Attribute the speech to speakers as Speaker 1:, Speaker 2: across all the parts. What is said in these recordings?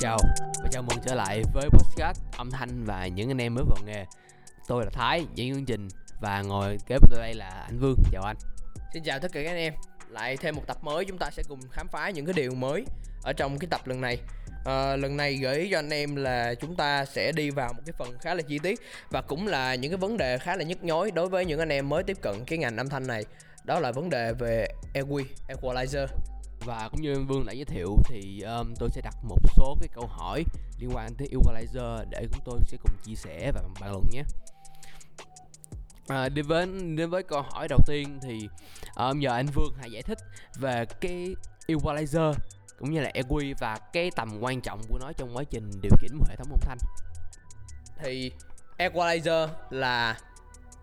Speaker 1: chào và chào mừng trở lại với podcast âm thanh và những anh em mới vào nghề. Tôi là Thái, diễn chương trình và ngồi kế bên tôi đây là anh Vương. Chào anh.
Speaker 2: Xin chào tất cả các anh em Lại thêm một tập mới chúng ta sẽ cùng khám phá những cái điều mới Ở trong cái tập lần này à, Lần này gợi ý cho anh em là chúng ta sẽ đi vào một cái phần khá là chi tiết Và cũng là những cái vấn đề khá là nhức nhối đối với những anh em mới tiếp cận cái ngành âm thanh này Đó là vấn đề về EQ, Equalizer
Speaker 1: và cũng như anh Vương đã giới thiệu thì um, tôi sẽ đặt một số cái câu hỏi liên quan tới equalizer để chúng tôi sẽ cùng chia sẻ và bàn luận nhé. À, đến với đến với câu hỏi đầu tiên thì um, nhờ anh Vương hãy giải thích về cái equalizer cũng như là EQ và cái tầm quan trọng của nó trong quá trình điều chỉnh một hệ thống âm thanh.
Speaker 2: Thì Equalizer là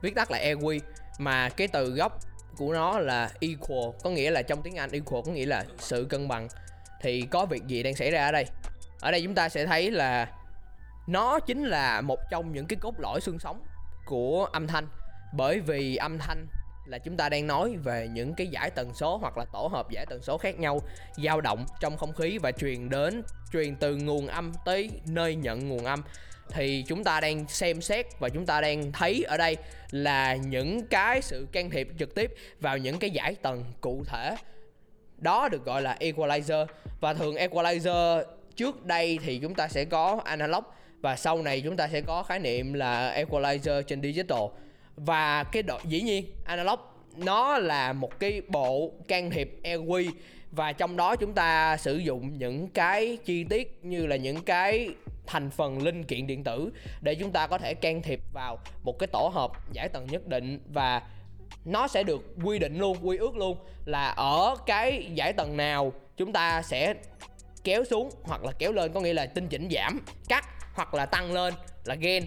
Speaker 2: viết tắt là EQ Mà cái từ gốc của nó là equal, Có nghĩa là trong tiếng Anh equal có nghĩa là sự cân bằng. Thì có việc gì đang xảy ra ở đây? Ở đây chúng ta sẽ thấy là Nó chính là một trong những cái cốt lõi xương sống của âm thanh. Bởi vì âm thanh là chúng ta đang nói về những cái giải tần số hoặc là tổ hợp giải tần số khác nhau dao động trong không khí và truyền đến, truyền từ nguồn âm tới nơi nhận nguồn âm thì chúng ta đang xem xét và chúng ta đang thấy ở đây là những cái sự can thiệp trực tiếp vào những cái giải tầng cụ thể. Đó được gọi là equalizer. Và thường equalizer trước đây thì chúng ta sẽ có analog và sau này chúng ta sẽ có khái niệm là equalizer trên digital. Và cái độ, dĩ nhiên, analog, nó là một cái bộ can thiệp EQ và trong đó chúng ta sử dụng những cái chi tiết như là những cái thành phần linh kiện điện tử để chúng ta có thể can thiệp vào một cái tổ hợp giải tầng nhất định và nó sẽ được quy định luôn, quy ước luôn là ở cái giải tầng nào chúng ta sẽ kéo xuống hoặc là kéo lên, có nghĩa là tinh chỉnh giảm, cắt hoặc là tăng lên là gain.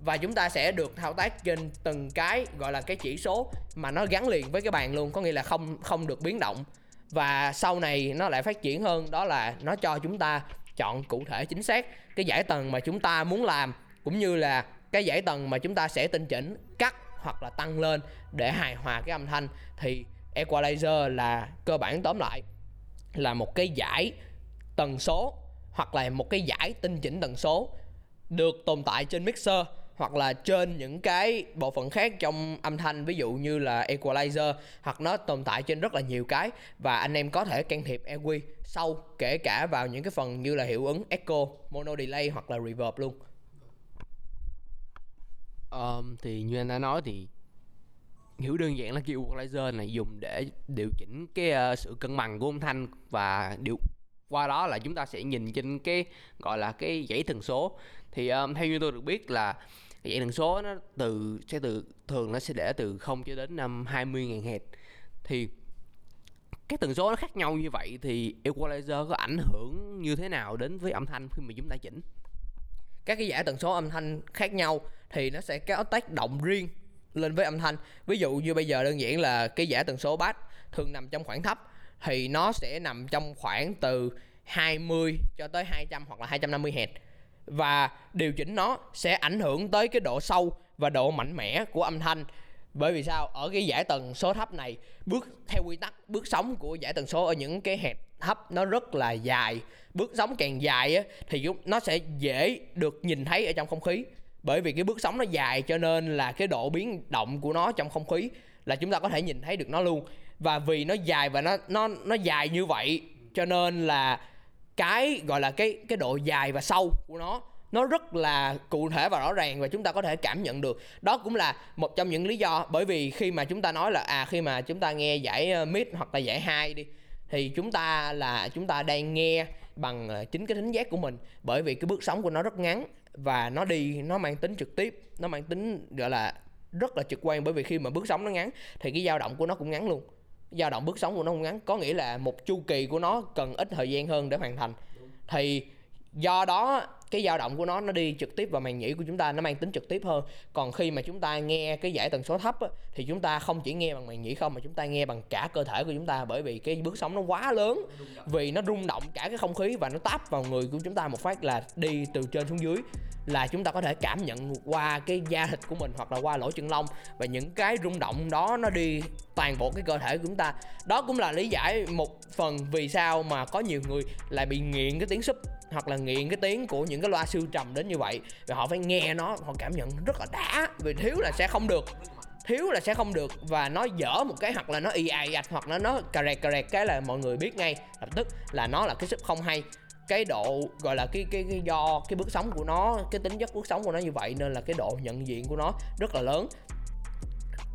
Speaker 2: Và chúng ta sẽ được thao tác trên từng cái gọi là cái chỉ số mà nó gắn liền với cái bàn luôn, có nghĩa là không không được biến động. Và sau này nó lại phát triển hơn, đó là nó cho chúng ta chọn cụ thể chính xác cái giải tầng mà chúng ta muốn làm, cũng như là cái giải tầng mà chúng ta sẽ tinh chỉnh, cắt hoặc là tăng lên để hài hòa cái âm thanh, thì equalizer là cơ bản tóm lại là một cái giải tần số hoặc là một cái giải tinh chỉnh tần số được tồn tại trên mixer hoặc là trên những cái bộ phận khác trong âm thanh ví dụ như là equalizer hoặc nó tồn tại trên rất là nhiều cái và anh em có thể can thiệp EQ sau kể cả vào những cái phần như là hiệu ứng echo, mono delay hoặc là reverb luôn.
Speaker 1: Um, thì như anh đã nói thì hiểu đơn giản là cái equalizer này dùng để điều chỉnh cái uh, sự cân bằng của âm thanh và điều qua đó là chúng ta sẽ nhìn trên cái gọi là cái dãy tần số thì um, theo như tôi được biết là cái dãy tần số nó từ, sẽ từ, thường nó sẽ để từ 0 cho đến um, năm 20 ngàn Hz thì cái tần số nó khác nhau như vậy thì equalizer có ảnh hưởng như thế nào đến với âm thanh khi mà chúng ta chỉnh?
Speaker 2: Các cái giải tần số âm thanh khác nhau thì nó sẽ có tác động riêng lên với âm thanh. Ví dụ như bây giờ đơn giản là cái giải tần số bass thường nằm trong khoảng thấp thì nó sẽ nằm trong khoảng từ 20 cho tới 200 hoặc là 250 Hz và điều chỉnh nó sẽ ảnh hưởng tới cái độ sâu và độ mạnh mẽ của âm thanh. Bởi vì sao? Ở cái giải tần số thấp này bước theo quy tắc bước sóng của giải tần số ở những cái hẹp thấp nó rất là dài. Bước sóng càng dài á, thì nó sẽ dễ được nhìn thấy ở trong không khí. Bởi vì cái bước sóng nó dài cho nên là cái độ biến động của nó trong không khí là chúng ta có thể nhìn thấy được nó luôn. Và vì nó dài và nó nó nó dài như vậy cho nên là cái, gọi là cái cái độ dài và sâu của nó nó rất là cụ thể và rõ ràng và chúng ta có thể cảm nhận được. Đó cũng là một trong những lý do bởi vì khi mà chúng ta nói là à khi mà chúng ta nghe giải ờ, mid hoặc là giải hai đi, thì chúng ta là, chúng ta đang nghe bằng ờ, chính cái thính giác của mình. Bởi vì cái bước sóng của nó rất ngắn và nó đi, nó mang tính trực tiếp, nó mang tính, gọi là, rất là trực quan. Bởi vì khi mà bước sóng nó ngắn, thì cái dao động của nó cũng ngắn luôn dao động bước sóng của nó không ngắn. Có nghĩa là một chu kỳ của nó cần ít thời gian hơn để hoàn thành. Thì do đó cái dao động của nó nó đi trực tiếp vào màng nhĩ của chúng ta nó mang tính trực tiếp hơn. Còn khi mà chúng ta nghe cái giải tần số thấp á, thì chúng ta không chỉ nghe bằng màng nhĩ không mà chúng ta nghe bằng cả cơ thể của chúng ta bởi vì cái bước sóng nó quá lớn. Vì nó rung động cả cái không khí và nó táp vào người của chúng ta một phát là đi từ trên xuống dưới là chúng ta có thể cảm nhận qua cái da thịt của mình hoặc là qua lỗ chân lông. Và những cái rung động đó nó đi toàn bộ cái cơ thể của chúng ta. Đó cũng là lý giải một phần vì sao mà có nhiều người lại bị nghiện cái tiếng súp hoặc là nghiện cái tiếng của những cái loa siêu trầm đến như vậy và họ phải nghe nó họ cảm nhận rất là đã vì thiếu là sẽ không được thiếu là sẽ không được và nó dở một cái hoặc là nó y ai ạch hoặc là nó cà rẹt cà rẹt cái là mọi người biết ngay lập tức là nó là cái sức không hay. Cái độ gọi là cái cái, cái do cái bước sóng của nó cái tính chất bước sóng của nó như vậy nên là cái độ nhận diện của nó rất là lớn.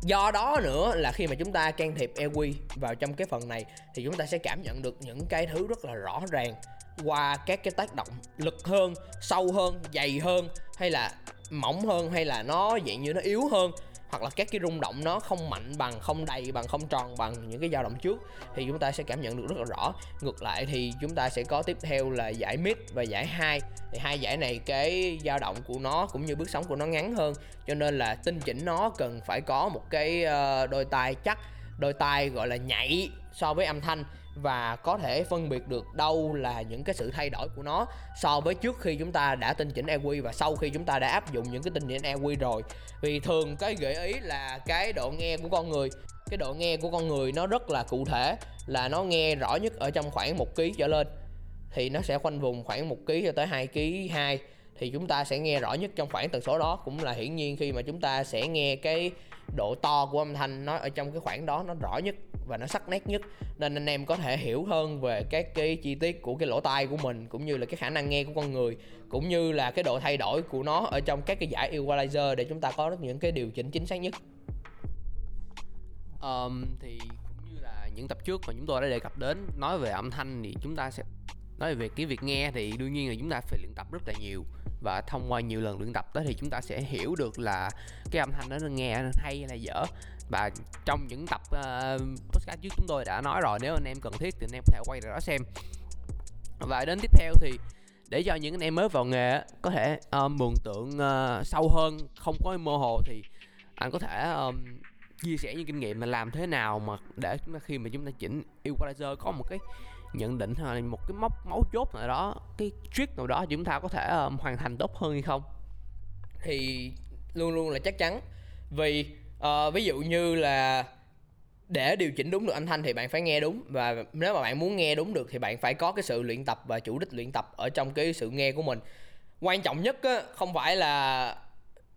Speaker 2: Do đó nữa là khi mà chúng ta can thiệp EQ vào trong cái phần này thì chúng ta sẽ cảm nhận được những cái thứ rất là rõ ràng qua các cái tác động lực hơn, sâu hơn, dày hơn, hay là mỏng hơn, hay là nó dạng như nó yếu hơn, hoặc là các cái rung động nó không mạnh bằng, không đầy bằng, không tròn bằng những cái dao động trước, thì chúng ta sẽ cảm nhận được rất là rõ. Ngược lại thì chúng ta sẽ có tiếp theo là giải mid và giải hai. Thì hai giải này cái dao động của nó cũng như bước sóng của nó ngắn hơn, cho nên là tinh chỉnh nó cần phải có một cái ờ, đôi tai chắc, đôi tai gọi là nhạy so với âm thanh và có thể phân biệt được đâu là những cái sự thay đổi của nó so với trước khi chúng ta đã tinh chỉnh EQ và sau khi chúng ta đã áp dụng những cái tinh chỉnh EQ rồi. Vì thường cái gợi ý là cái độ nghe của con người, cái độ nghe của con người nó rất là cụ thể, là nó nghe rõ nhất ở trong khoảng một ký trở lên. Thì nó sẽ khoanh vùng khoảng một ký cho tới 2 ký 2 thì chúng ta sẽ nghe rõ nhất trong khoảng tần số đó. Cũng là hiển nhiên khi mà chúng ta sẽ nghe cái độ to của âm thanh nó ở trong cái khoảng đó nó rõ nhất và nó sắc nét nhất. Nên anh em có thể hiểu hơn về các cái chi tiết của cái lỗ tai của mình cũng như là cái khả năng nghe của con người cũng như là cái độ thay đổi của nó ở trong các cái giải equalizer để chúng ta có những cái điều chỉnh chính xác nhất.
Speaker 1: Um, thì cũng như là những tập trước mà chúng tôi đã đề cập đến nói về âm thanh thì chúng ta sẽ nói về cái việc nghe thì đương nhiên là chúng ta phải luyện tập rất là nhiều. Và thông qua nhiều lần luyện tập đó thì chúng ta sẽ hiểu được là cái âm thanh đó nó nghe hay hay là dở và trong những tập uh, podcast trước chúng tôi đã nói rồi nếu anh em cần thiết thì anh em có thể quay lại đó xem. Và đến tiếp theo thì để cho những anh em mới vào nghề có thể uh, mường tượng uh, sâu hơn không có mơ hồ thì anh có thể um, chia sẻ những kinh nghiệm mà làm thế nào mà để chúng ta khi mà chúng ta chỉnh equalizer có một cái nhận định hay một cái mốc máu chốt nào đó cái trick nào đó chúng ta có thể um, hoàn thành tốt hơn hay không?
Speaker 2: Thì luôn luôn là chắc chắn vì à, ví dụ như là để điều chỉnh đúng được âm thanh thì bạn phải nghe đúng và nếu mà bạn muốn nghe đúng được thì bạn phải có cái sự luyện tập và chủ đích luyện tập ở trong cái sự nghe của mình. Quan trọng nhất á, không phải là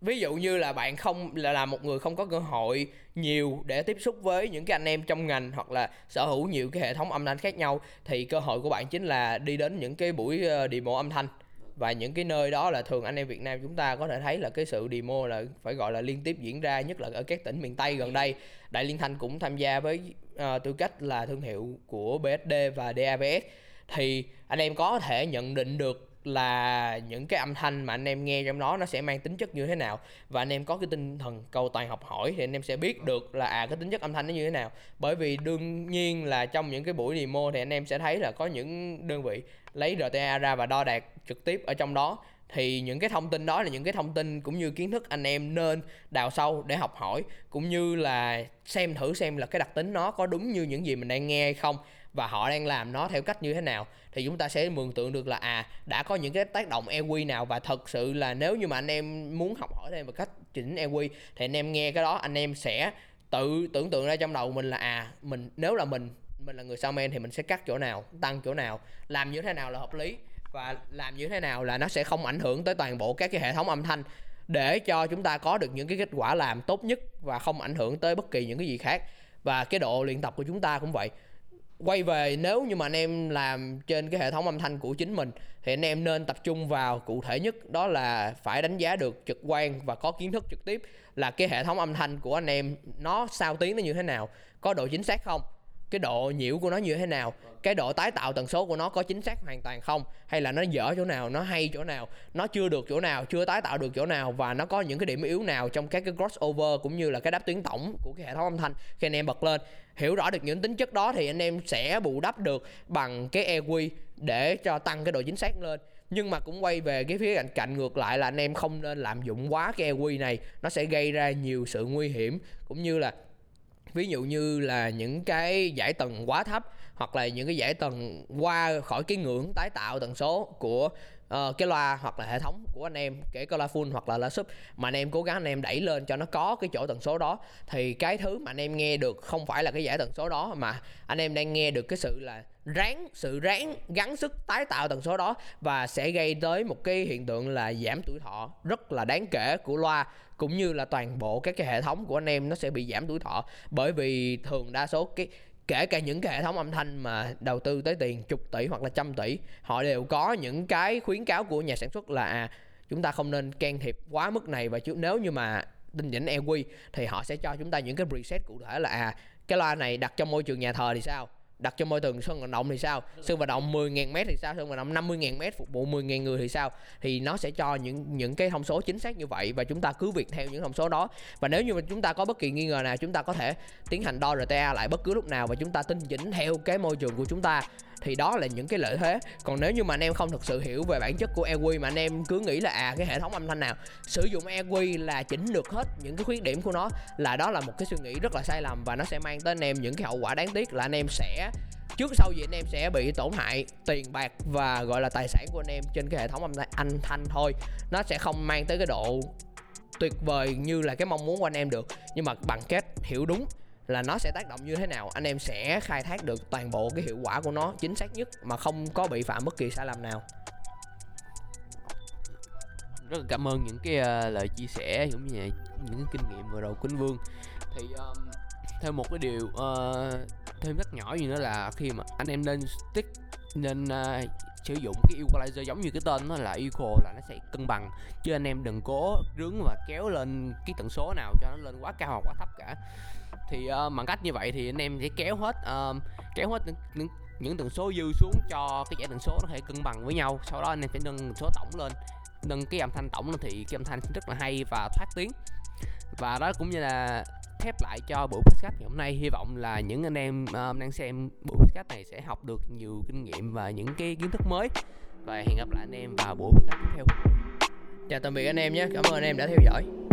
Speaker 2: ví dụ như là bạn không là, là một người không có cơ hội nhiều để tiếp xúc với những cái anh em trong ngành hoặc là sở hữu nhiều cái hệ thống âm thanh khác nhau thì cơ hội của bạn chính là đi đến những cái buổi ờ, demo âm thanh và những cái nơi đó là thường anh em Việt Nam chúng ta có thể thấy là cái sự demo là phải gọi là liên tiếp diễn ra nhất là ở các tỉnh miền Tây gần đây. Đại Liên Thanh cũng tham gia với uh, tư cách là thương hiệu của BSD và DABS thì anh em có thể nhận định được là những cái âm thanh mà anh em nghe trong đó nó sẽ mang tính chất như thế nào. Và anh em có cái tinh thần cầu toàn học hỏi thì anh em sẽ biết được là à cái tính chất âm thanh nó như thế nào. Bởi vì đương nhiên là trong những cái buổi demo thì anh em sẽ thấy là có những đơn vị lấy RTA ra và đo đạt trực tiếp ở trong đó. Thì những cái thông tin đó là những cái thông tin cũng như kiến thức anh em nên đào sâu để học hỏi, cũng như là xem thử xem là cái đặc tính nó có đúng như những gì mình đang nghe hay không và họ đang làm nó theo cách như thế nào, thì chúng ta sẽ mường tượng được là à đã có những cái tác động EQ nào và thật sự là nếu như mà anh em muốn học hỏi thêm về cách chỉnh EQ thì anh em nghe cái đó, anh em sẽ tự tưởng tượng ra trong đầu mình là à mình, nếu là mình mình là người men thì mình sẽ cắt chỗ nào, tăng chỗ nào, làm như thế nào là hợp lý và làm như thế nào là nó sẽ không ảnh hưởng tới toàn bộ các cái hệ thống âm thanh để cho chúng ta có được những cái kết quả làm tốt nhất và không ảnh hưởng tới bất kỳ những cái gì khác. Và cái độ luyện tập của chúng ta cũng vậy quay về, nếu như mà anh em làm trên cái hệ thống âm thanh của chính mình, thì anh em nên tập trung vào cụ thể nhất, đó là phải đánh giá được trực quan và có kiến thức trực tiếp là cái hệ thống âm thanh của anh em nó sao tiếng nó như thế nào, có độ chính xác không cái độ nhiễu của nó như thế nào, cái độ tái tạo tần số của nó có chính xác hoàn toàn không, hay là nó dở chỗ nào, nó hay chỗ nào, nó chưa được chỗ nào, chưa tái tạo được chỗ nào, và nó có những cái điểm yếu nào trong các cái crossover cũng như là cái đáp tuyến tổng của cái hệ thống âm thanh khi anh em bật lên. Hiểu rõ được những tính chất đó thì anh em sẽ bù đắp được bằng cái EQ để cho tăng cái độ chính xác lên. Nhưng mà cũng quay về cái phía cạnh cạnh ngược lại là anh em không nên lạm dụng quá cái EQ này, nó sẽ gây ra nhiều sự nguy hiểm cũng như là ví dụ như là những cái giải tầng quá thấp hoặc là những cái giải tầng qua khỏi cái ngưỡng tái tạo tần số của uh, cái loa hoặc là hệ thống của anh em kể cả loa full hoặc là loa sub mà anh em cố gắng anh em đẩy lên cho nó có cái chỗ tần số đó. Thì cái thứ mà anh em nghe được không phải là cái giải tần số đó mà anh em đang nghe được cái sự là ráng sự ráng gắng sức tái tạo tần số đó và sẽ gây tới một cái hiện tượng là giảm tuổi thọ rất là đáng kể của loa cũng như là toàn bộ các cái hệ thống của anh em nó sẽ bị giảm tuổi thọ. Bởi vì thường đa số cái kể cả những cái hệ thống âm thanh mà đầu tư tới tiền, chục tỷ hoặc là trăm tỷ, họ đều có những cái khuyến cáo của nhà sản xuất là à chúng ta không nên can thiệp quá mức này và chứ, nếu như mà tinh chỉnh EQ thì họ sẽ cho chúng ta những cái preset cụ thể là à cái loa này đặt trong môi trường nhà thờ thì sao? Đặt cho môi trường sân vận động thì sao? Sân vận động 10.000 mét thì sao? Sân vận động 50.000 mét, phục vụ 10.000 người thì sao? Thì nó sẽ cho những những cái thông số chính xác như vậy và chúng ta cứ việc theo những thông số đó. Và nếu như mà chúng ta có bất kỳ nghi ngờ nào, chúng ta có thể tiến hành đo RTA lại bất cứ lúc nào và chúng ta tinh chỉnh theo cái môi trường của chúng ta thì đó là những cái lợi thế. Còn nếu như mà anh em không thực sự hiểu về bản chất của EQ mà anh em cứ nghĩ là à cái hệ thống âm thanh nào sử dụng EQ là chỉnh được hết những cái khuyết điểm của nó là đó là một cái suy nghĩ rất là sai lầm và nó sẽ mang tới anh em những cái hậu quả đáng tiếc là anh em sẽ trước sau gì anh em sẽ bị tổn hại tiền bạc và gọi là tài sản của anh em trên cái hệ thống âm thanh, thanh thôi. Nó sẽ không mang tới cái độ tuyệt vời như là cái mong muốn của anh em được. Nhưng mà bằng cách hiểu đúng là nó sẽ tác động như thế nào anh em sẽ khai thác được toàn bộ cái hiệu quả của nó chính xác nhất mà không có bị phạm bất kỳ sai lầm nào.
Speaker 1: Rất là cảm ơn những cái uh, lời chia sẻ cũng như là những kinh nghiệm vừa rồi của Vương. Thì um, thêm một cái điều uh, thêm rất nhỏ gì nữa là khi mà anh em nên stick nên uh, sử dụng cái equalizer giống như cái tên nó là equal là nó sẽ cân bằng. Chứ anh em đừng cố rướng và kéo lên cái tần số nào cho nó lên quá cao hoặc quá thấp cả thì uh, bằng cách như vậy thì anh em sẽ kéo hết uh, kéo hết những, những những tần số dư xuống cho cái giải tần số nó thể cân bằng với nhau. Sau đó anh em sẽ nâng tần số tổng lên nâng cái âm thanh tổng lên thì cái âm thanh rất là hay và thoát tiếng. Và đó cũng như là khép lại cho buổi podcast ngày hôm nay. Hy vọng là những anh em uh, đang xem buổi podcast này sẽ học được nhiều kinh nghiệm và những cái kiến thức mới. Và hẹn gặp lại anh em vào buổi podcast tiếp theo.
Speaker 2: Chào tạm biệt anh em nhé. Cảm ơn anh em đã theo dõi.